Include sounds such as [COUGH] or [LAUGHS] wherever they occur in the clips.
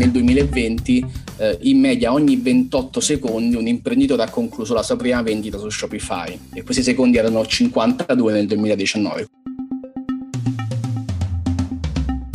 nel 2020 eh, in media ogni 28 secondi un imprenditore ha concluso la sua prima vendita su Shopify e questi secondi erano 52 nel 2019.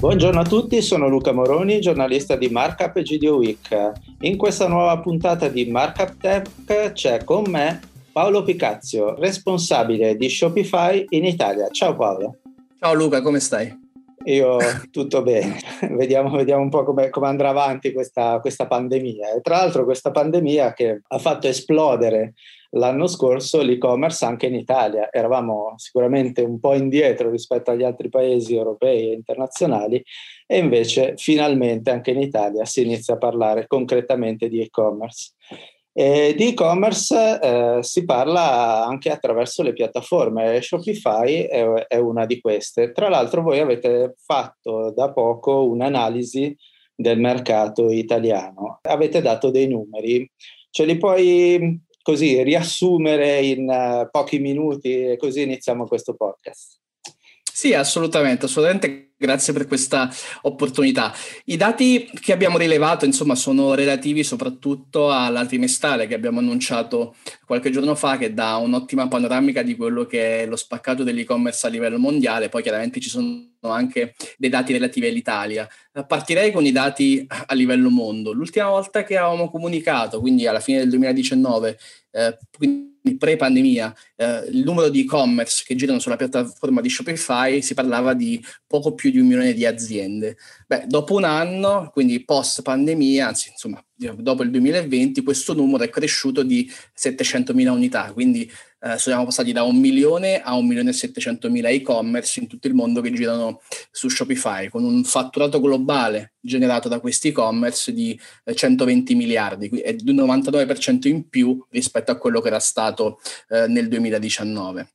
Buongiorno a tutti, sono Luca Moroni, giornalista di Markup e GDO Week. In questa nuova puntata di Markup Tech c'è con me Paolo Picazio, responsabile di Shopify in Italia. Ciao Paolo. Ciao Luca, come stai? Io tutto bene, [LAUGHS] vediamo, vediamo un po' come, come andrà avanti questa, questa, pandemia. E tra l'altro questa pandemia che ha fatto esplodere l'anno scorso l'e-commerce anche in Italia. Eravamo sicuramente un po' indietro rispetto agli altri paesi europei e internazionali e invece finalmente anche in Italia si inizia a parlare concretamente di e-commerce. E di e-commerce eh, si parla anche attraverso le piattaforme Shopify è, è, una di queste. Tra l'altro voi avete fatto da poco un'analisi del mercato italiano, avete dato dei numeri, ce li puoi così riassumere in uh, pochi minuti e così iniziamo questo podcast. Sì, assolutamente, assolutamente Grazie per questa opportunità. I dati che abbiamo rilevato, insomma, sono relativi soprattutto alla trimestrale che abbiamo annunciato qualche giorno fa, che dà un'ottima panoramica di quello che è lo spaccato dell'e-commerce a livello mondiale. Poi chiaramente ci sono anche dei dati relativi all'Italia. Partirei con i dati a livello mondo. L'ultima volta che avevamo comunicato, quindi alla fine del 2019, eh, pre-pandemia, eh, il numero di e-commerce che girano sulla piattaforma di Shopify si parlava di poco più di un milione di aziende. Beh, dopo un anno, quindi post pandemia, anzi insomma dopo il 2020, questo numero è cresciuto di 700.000 unità, quindi eh, siamo passati da un milione a un milione e 700.000 e-commerce in tutto il mondo che girano su Shopify, con un fatturato globale generato da questi e-commerce di 120 eh, miliardi, è di un 99% in più rispetto a quello che era stato eh, nel 2019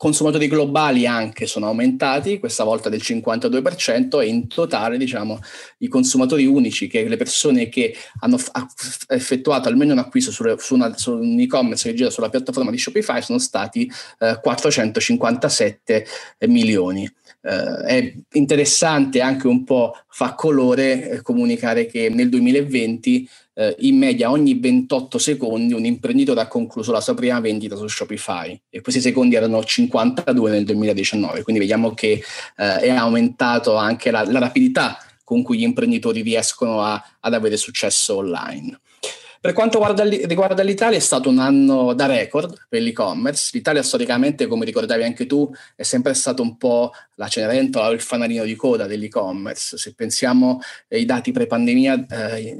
consumatori globali anche sono aumentati, questa volta del 52% e in totale diciamo i consumatori unici, che le persone che hanno effettuato almeno un acquisto su, una, su un e-commerce che gira sulla piattaforma di Shopify sono stati eh, 457 milioni. Eh, è interessante anche un po' fa colore eh, comunicare che nel 2020 eh, in media ogni 28 secondi un imprenditore ha concluso la sua prima vendita su Shopify e questi secondi erano 52 nel 2019, quindi vediamo che eh, è aumentato anche la, la, rapidità con cui gli imprenditori riescono a, ad avere successo online. Per quanto riguarda l'Italia è stato un anno da record per l'e-commerce. L'Italia storicamente, come ricordavi anche tu, è sempre stato un po' la Cenerentola o il fanalino di coda dell'e-commerce. Se pensiamo ai dati pre-pandemia, eh,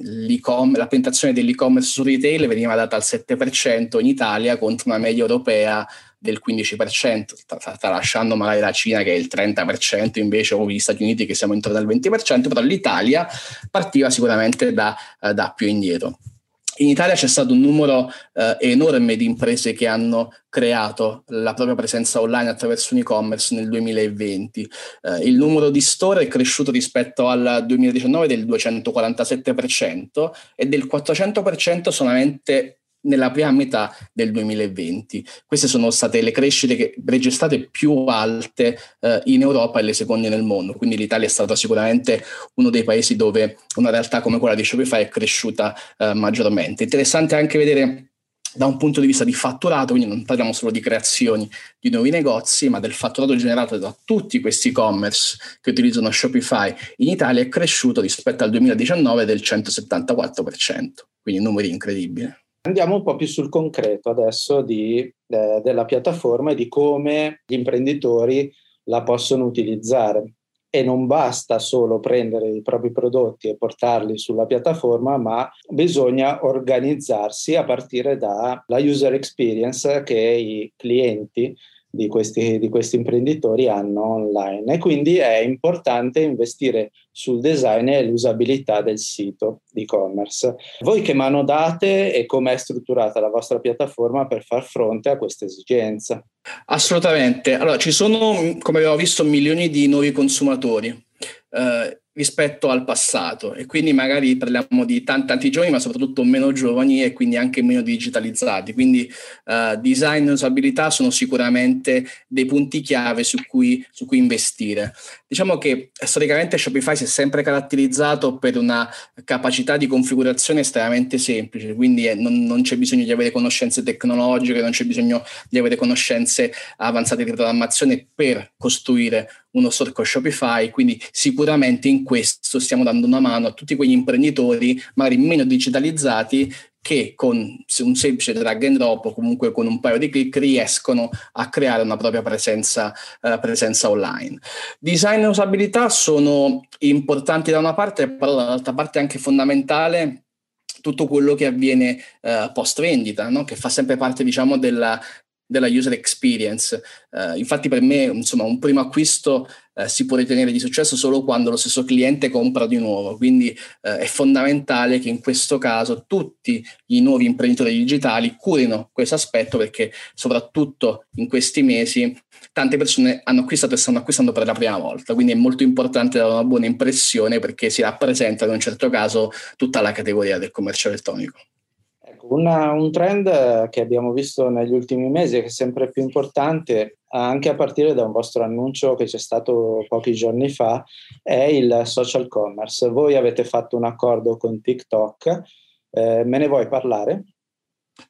la penetrazione dell'e-commerce su retail veniva data al 7% in Italia contro una media europea del 15%, tralasciando magari la Cina che è il 30% invece o gli Stati Uniti che siamo intorno al 20%, però l'Italia partiva sicuramente da, eh, da più indietro in Italia c'è stato un numero eh, enorme di imprese che hanno creato la propria presenza online attraverso un e-commerce nel 2020. Eh, il numero di store è cresciuto rispetto al 2019 del 247% e del 400% solamente nella prima metà del 2020. Queste sono state le crescite registrate più alte eh, in Europa e le seconde nel mondo, quindi l'Italia è stata sicuramente uno dei paesi dove una realtà come quella di Shopify è cresciuta eh, maggiormente. Interessante anche vedere da un punto di vista di fatturato, quindi non parliamo solo di creazioni di nuovi negozi, ma del fatturato generato da tutti questi e-commerce che utilizzano Shopify in Italia è cresciuto rispetto al 2019 del 174%, quindi numeri incredibili. Andiamo un po' più sul concreto adesso di, eh, della piattaforma e di come gli imprenditori la possono utilizzare. E non basta solo prendere i propri prodotti e portarli sulla piattaforma, ma bisogna organizzarsi a partire dalla user experience che i clienti di questi, di questi imprenditori hanno online e quindi è importante investire sul design e l'usabilità del sito di e-commerce. Voi che mano date e come è strutturata la vostra piattaforma per far fronte a queste esigenze? Assolutamente. Allora, ci sono, come abbiamo visto, milioni di nuovi consumatori. Uh, rispetto al passato. E quindi magari parliamo di tanti, tanti giovani ma soprattutto meno giovani e quindi anche meno digitalizzati. Quindi uh, design e usabilità sono sicuramente dei punti chiave su cui, su cui investire. Diciamo che storicamente Shopify si è sempre caratterizzato per una capacità di configurazione estremamente semplice. Quindi eh, non, non c'è bisogno di avere conoscenze tecnologiche non c'è bisogno di avere conoscenze avanzate di programmazione per costruire uno store con Shopify, quindi sicuramente in questo stiamo dando una mano a tutti quegli imprenditori magari meno digitalizzati che con un semplice drag and drop o comunque con un paio di clic riescono a creare una propria presenza, uh, presenza online. Design e usabilità sono importanti da una parte, però dall'altra parte anche fondamentale tutto quello che avviene uh, post vendita, no? che fa sempre parte diciamo, della, della user experience. Uh, infatti per me insomma, un primo acquisto uh, si può ritenere di successo solo quando lo stesso cliente compra di nuovo, quindi uh, è fondamentale che in questo caso tutti i nuovi imprenditori digitali curino questo aspetto perché soprattutto in questi mesi tante persone hanno acquistato e stanno acquistando per la prima volta, quindi è molto importante dare una buona impressione perché si rappresenta in un certo caso tutta la categoria del commercio elettronico. Una, un trend che abbiamo visto negli ultimi mesi e che è sempre più importante, anche a partire da un vostro annuncio che c'è stato pochi giorni fa, è il social commerce. Voi avete fatto un accordo con TikTok, eh, me ne vuoi parlare?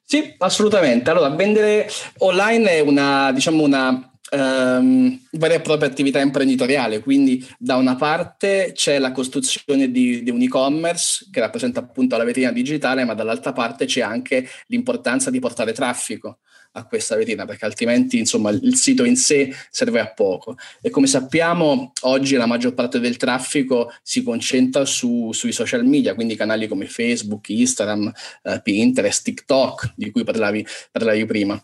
Sì, assolutamente. Allora, vendere online è una, diciamo, una ehm, vera e propria attività imprenditoriale, quindi da una parte c'è la costruzione di, di un e-commerce che rappresenta appunto la vetrina digitale, ma dall'altra parte c'è anche l'importanza di portare traffico a questa vetrina perché altrimenti insomma il sito in sé serve a poco. E come sappiamo oggi la maggior parte del traffico si concentra su, sui social media quindi canali come Facebook, Instagram, eh, Pinterest, TikTok di cui parlavi, parlavi prima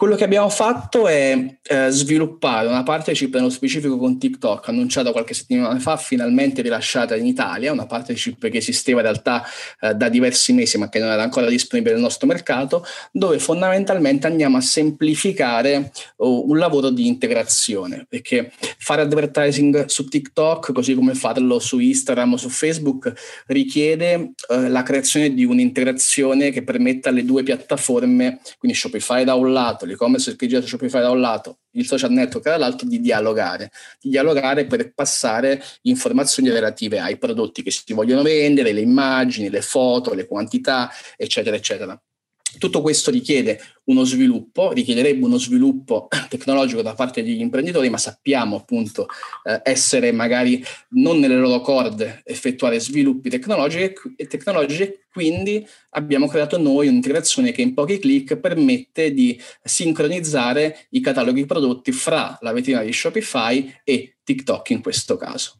quello che abbiamo fatto è eh, sviluppare una partnership nello specifico con TikTok, annunciata qualche settimana fa, finalmente rilasciata in Italia, una partnership che esisteva in realtà eh, da diversi mesi ma che non era ancora disponibile nel nostro mercato, dove fondamentalmente andiamo a semplificare oh, un lavoro di integrazione, perché fare advertising su TikTok, così come farlo su Instagram o su Facebook, richiede eh, la creazione di un'integrazione che permetta alle due piattaforme, quindi Shopify da un lato, l'e-commerce gira su Shopify da un lato, il social network dall'altro, di dialogare, di dialogare per passare informazioni relative ai prodotti che si vogliono vendere, le immagini, le foto, le quantità, eccetera, eccetera. Tutto questo richiede uno sviluppo, richiederebbe uno sviluppo [CLEARS THROAT] tecnologico da parte degli imprenditori, ma sappiamo appunto eh, essere magari non nelle loro corde effettuare sviluppi tecnologici e tecnologici, quindi abbiamo creato noi un'integrazione che in pochi clic permette di sincronizzare i cataloghi prodotti fra la vetrina di Shopify e TikTok in questo caso.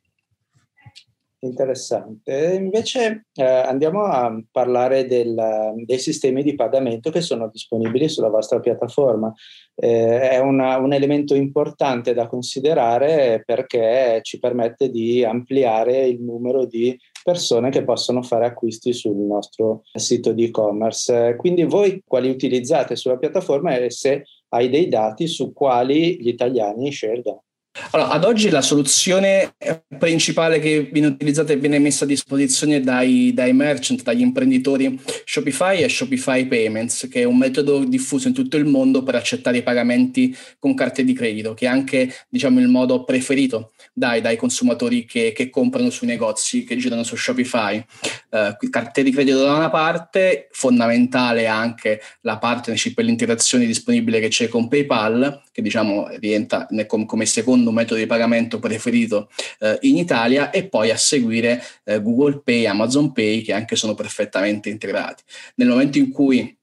Interessante. Invece eh, andiamo a parlare del, dei sistemi di pagamento che sono disponibili sulla vostra piattaforma. Eh, è una, un elemento importante da considerare perché ci permette di ampliare il numero di persone che possono fare acquisti sul nostro sito di e-commerce. Quindi voi quali utilizzate sulla piattaforma e se hai dei dati su quali gli italiani scelgono? Allora, ad oggi la soluzione principale che viene utilizzata e viene messa a disposizione dai, dai, merchant, dagli imprenditori Shopify è Shopify Payments, che è un metodo diffuso in tutto il mondo per accettare i pagamenti con carte di credito, che è anche diciamo, il modo preferito dai, dai consumatori che, che, comprano sui negozi che girano su Shopify. Uh, carte di credito da una parte, fondamentale anche la partnership e l'integrazione disponibile che c'è con PayPal, che diciamo rientra come secondo secondo metodo di pagamento preferito eh, in Italia e poi a seguire eh, Google Pay, Amazon Pay che anche sono perfettamente integrati. Nel momento in cui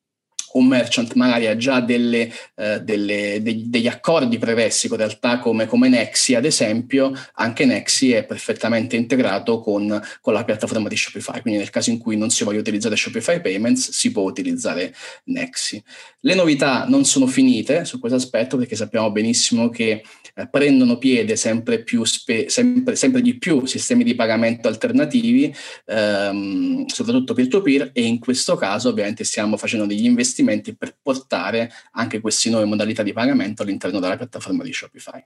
un merchant magari ha già delle, eh, delle, degli, degli, accordi pregressi con realtà come, come, Nexi, ad esempio, anche Nexi è perfettamente integrato con, con, la piattaforma di Shopify. Quindi nel caso in cui non si voglia utilizzare Shopify Payments, si può utilizzare Nexi. Le novità non sono finite su questo aspetto perché sappiamo benissimo che eh, prendono piede sempre, più spe, sempre, sempre, di più sistemi di pagamento alternativi, ehm, soprattutto peer-to-peer, e in questo caso ovviamente stiamo facendo degli investimenti per portare anche queste nuove modalità di pagamento all'interno della piattaforma di Shopify.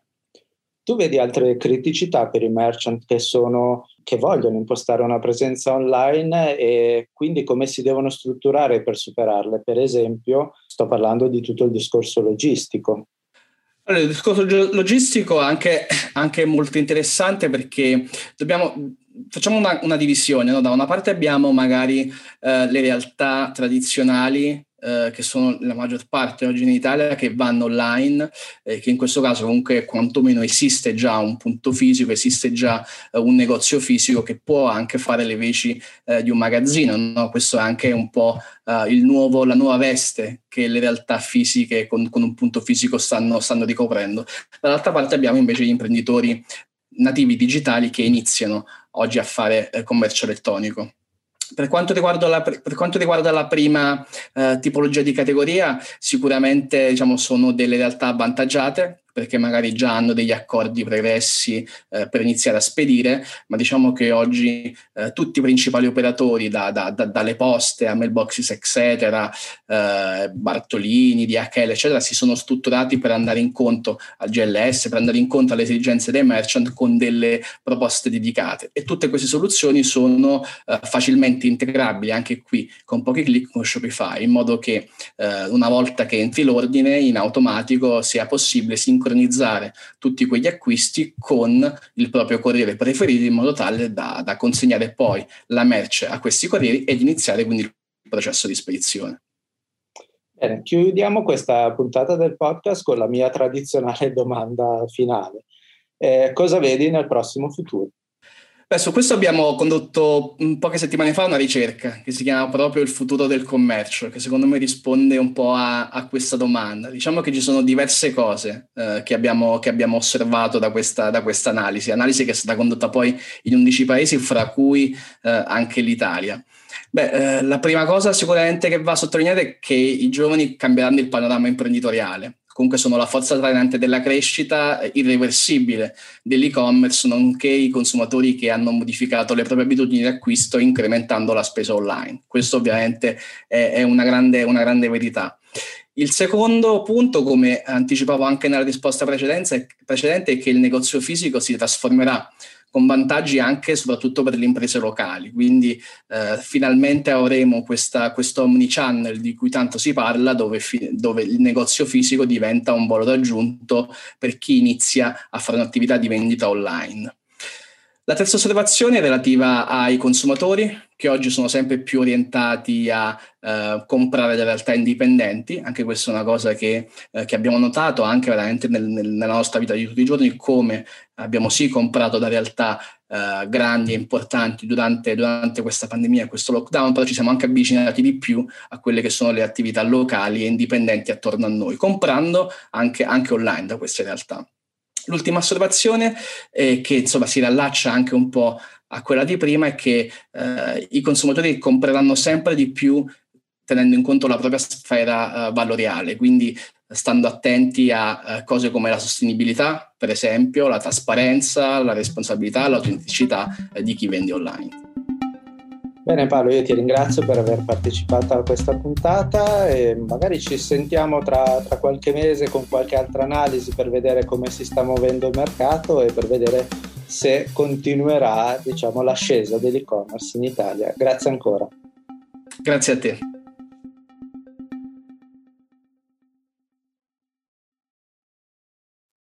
Tu vedi altre criticità per i merchant che, sono, che vogliono impostare una presenza online e quindi come si devono strutturare per superarle? Per esempio, sto parlando di tutto il discorso logistico. Allora, il discorso logistico è anche, anche molto interessante perché dobbiamo, facciamo una, una divisione. No? Da una parte abbiamo magari eh, le realtà tradizionali eh, che sono la maggior parte oggi in Italia, che vanno online, eh, che in questo caso comunque quantomeno esiste già un punto fisico, esiste già eh, un negozio fisico che può anche fare le veci eh, di un magazzino. No? Questo è anche un po' eh, nuovo, la nuova veste che le realtà fisiche con, con un punto fisico stanno, stanno ricoprendo. Dall'altra parte abbiamo invece gli imprenditori nativi digitali che iniziano oggi a fare commercio elettronico. Per quanto riguarda la, per quanto riguarda la prima eh, tipologia di categoria, sicuramente diciamo, sono delle realtà avvantaggiate perché magari già hanno degli accordi pregressi eh, per iniziare a spedire, ma diciamo che oggi eh, tutti i principali operatori, da, da, da, dalle poste a mailboxes, eccetera, eh, Bartolini, DHL, eccetera, si sono strutturati per andare incontro al GLS, per andare incontro alle esigenze dei merchant con delle proposte dedicate. E tutte queste soluzioni sono eh, facilmente integrabili anche qui con pochi clic con Shopify, in modo che eh, una volta che entri l'ordine in automatico sia possibile sincronizzare sincronizzare tutti quegli acquisti con il proprio corriere preferito in modo tale da, da consegnare poi la merce a questi corrieri ed iniziare quindi il processo di spedizione. Bene, chiudiamo questa puntata del podcast con la mia tradizionale domanda finale. Eh, cosa vedi nel prossimo futuro? Beh, su questo abbiamo condotto poche settimane fa una ricerca che si chiama proprio Il futuro del commercio, che secondo me risponde un po' a, a questa domanda. Diciamo che ci sono diverse cose eh, che, abbiamo, che, abbiamo, osservato da questa, da questa, analisi, analisi che è stata condotta poi in 11 paesi, fra cui eh, anche l'Italia. Beh, eh, la prima cosa sicuramente che va sottolineata è che i giovani cambieranno il panorama imprenditoriale comunque sono la forza trainante della crescita irreversibile dell'e-commerce, nonché i consumatori che hanno modificato le proprie abitudini di acquisto incrementando la spesa online. Questo ovviamente è, è una, grande, una grande verità. Il secondo punto, come anticipavo anche nella risposta precedente, è che il negozio fisico si trasformerà con vantaggi anche soprattutto per le imprese locali. Quindi eh, finalmente avremo questa, questo omnichannel di cui tanto si parla, dove, fi- dove, il negozio fisico diventa un valore aggiunto per chi inizia a fare un'attività di vendita online. La terza osservazione è relativa ai consumatori che oggi sono sempre più orientati a eh, comprare le realtà indipendenti, anche questa è una cosa che, eh, che abbiamo notato anche veramente nel, nel, nella nostra vita di tutti i giorni, come abbiamo sì comprato da realtà eh, grandi e importanti durante, durante questa pandemia questo lockdown, però ci siamo anche avvicinati di più a quelle che sono le attività locali e indipendenti attorno a noi, comprando anche, anche online da queste realtà. L'ultima osservazione, eh, che insomma si rallaccia anche un po' a quella di prima, è che eh, i consumatori compreranno sempre di più tenendo in conto la propria sfera uh, valoriale, quindi stando attenti a uh, cose come la sostenibilità, per esempio, la trasparenza, la responsabilità, l'autenticità uh, di chi vende online. Bene Paolo, io ti ringrazio per aver partecipato a questa puntata e magari ci sentiamo tra, tra, qualche mese con qualche altra analisi per vedere come si sta muovendo il mercato e per vedere se continuerà diciamo, l'ascesa dell'e-commerce in Italia. Grazie ancora. Grazie a te.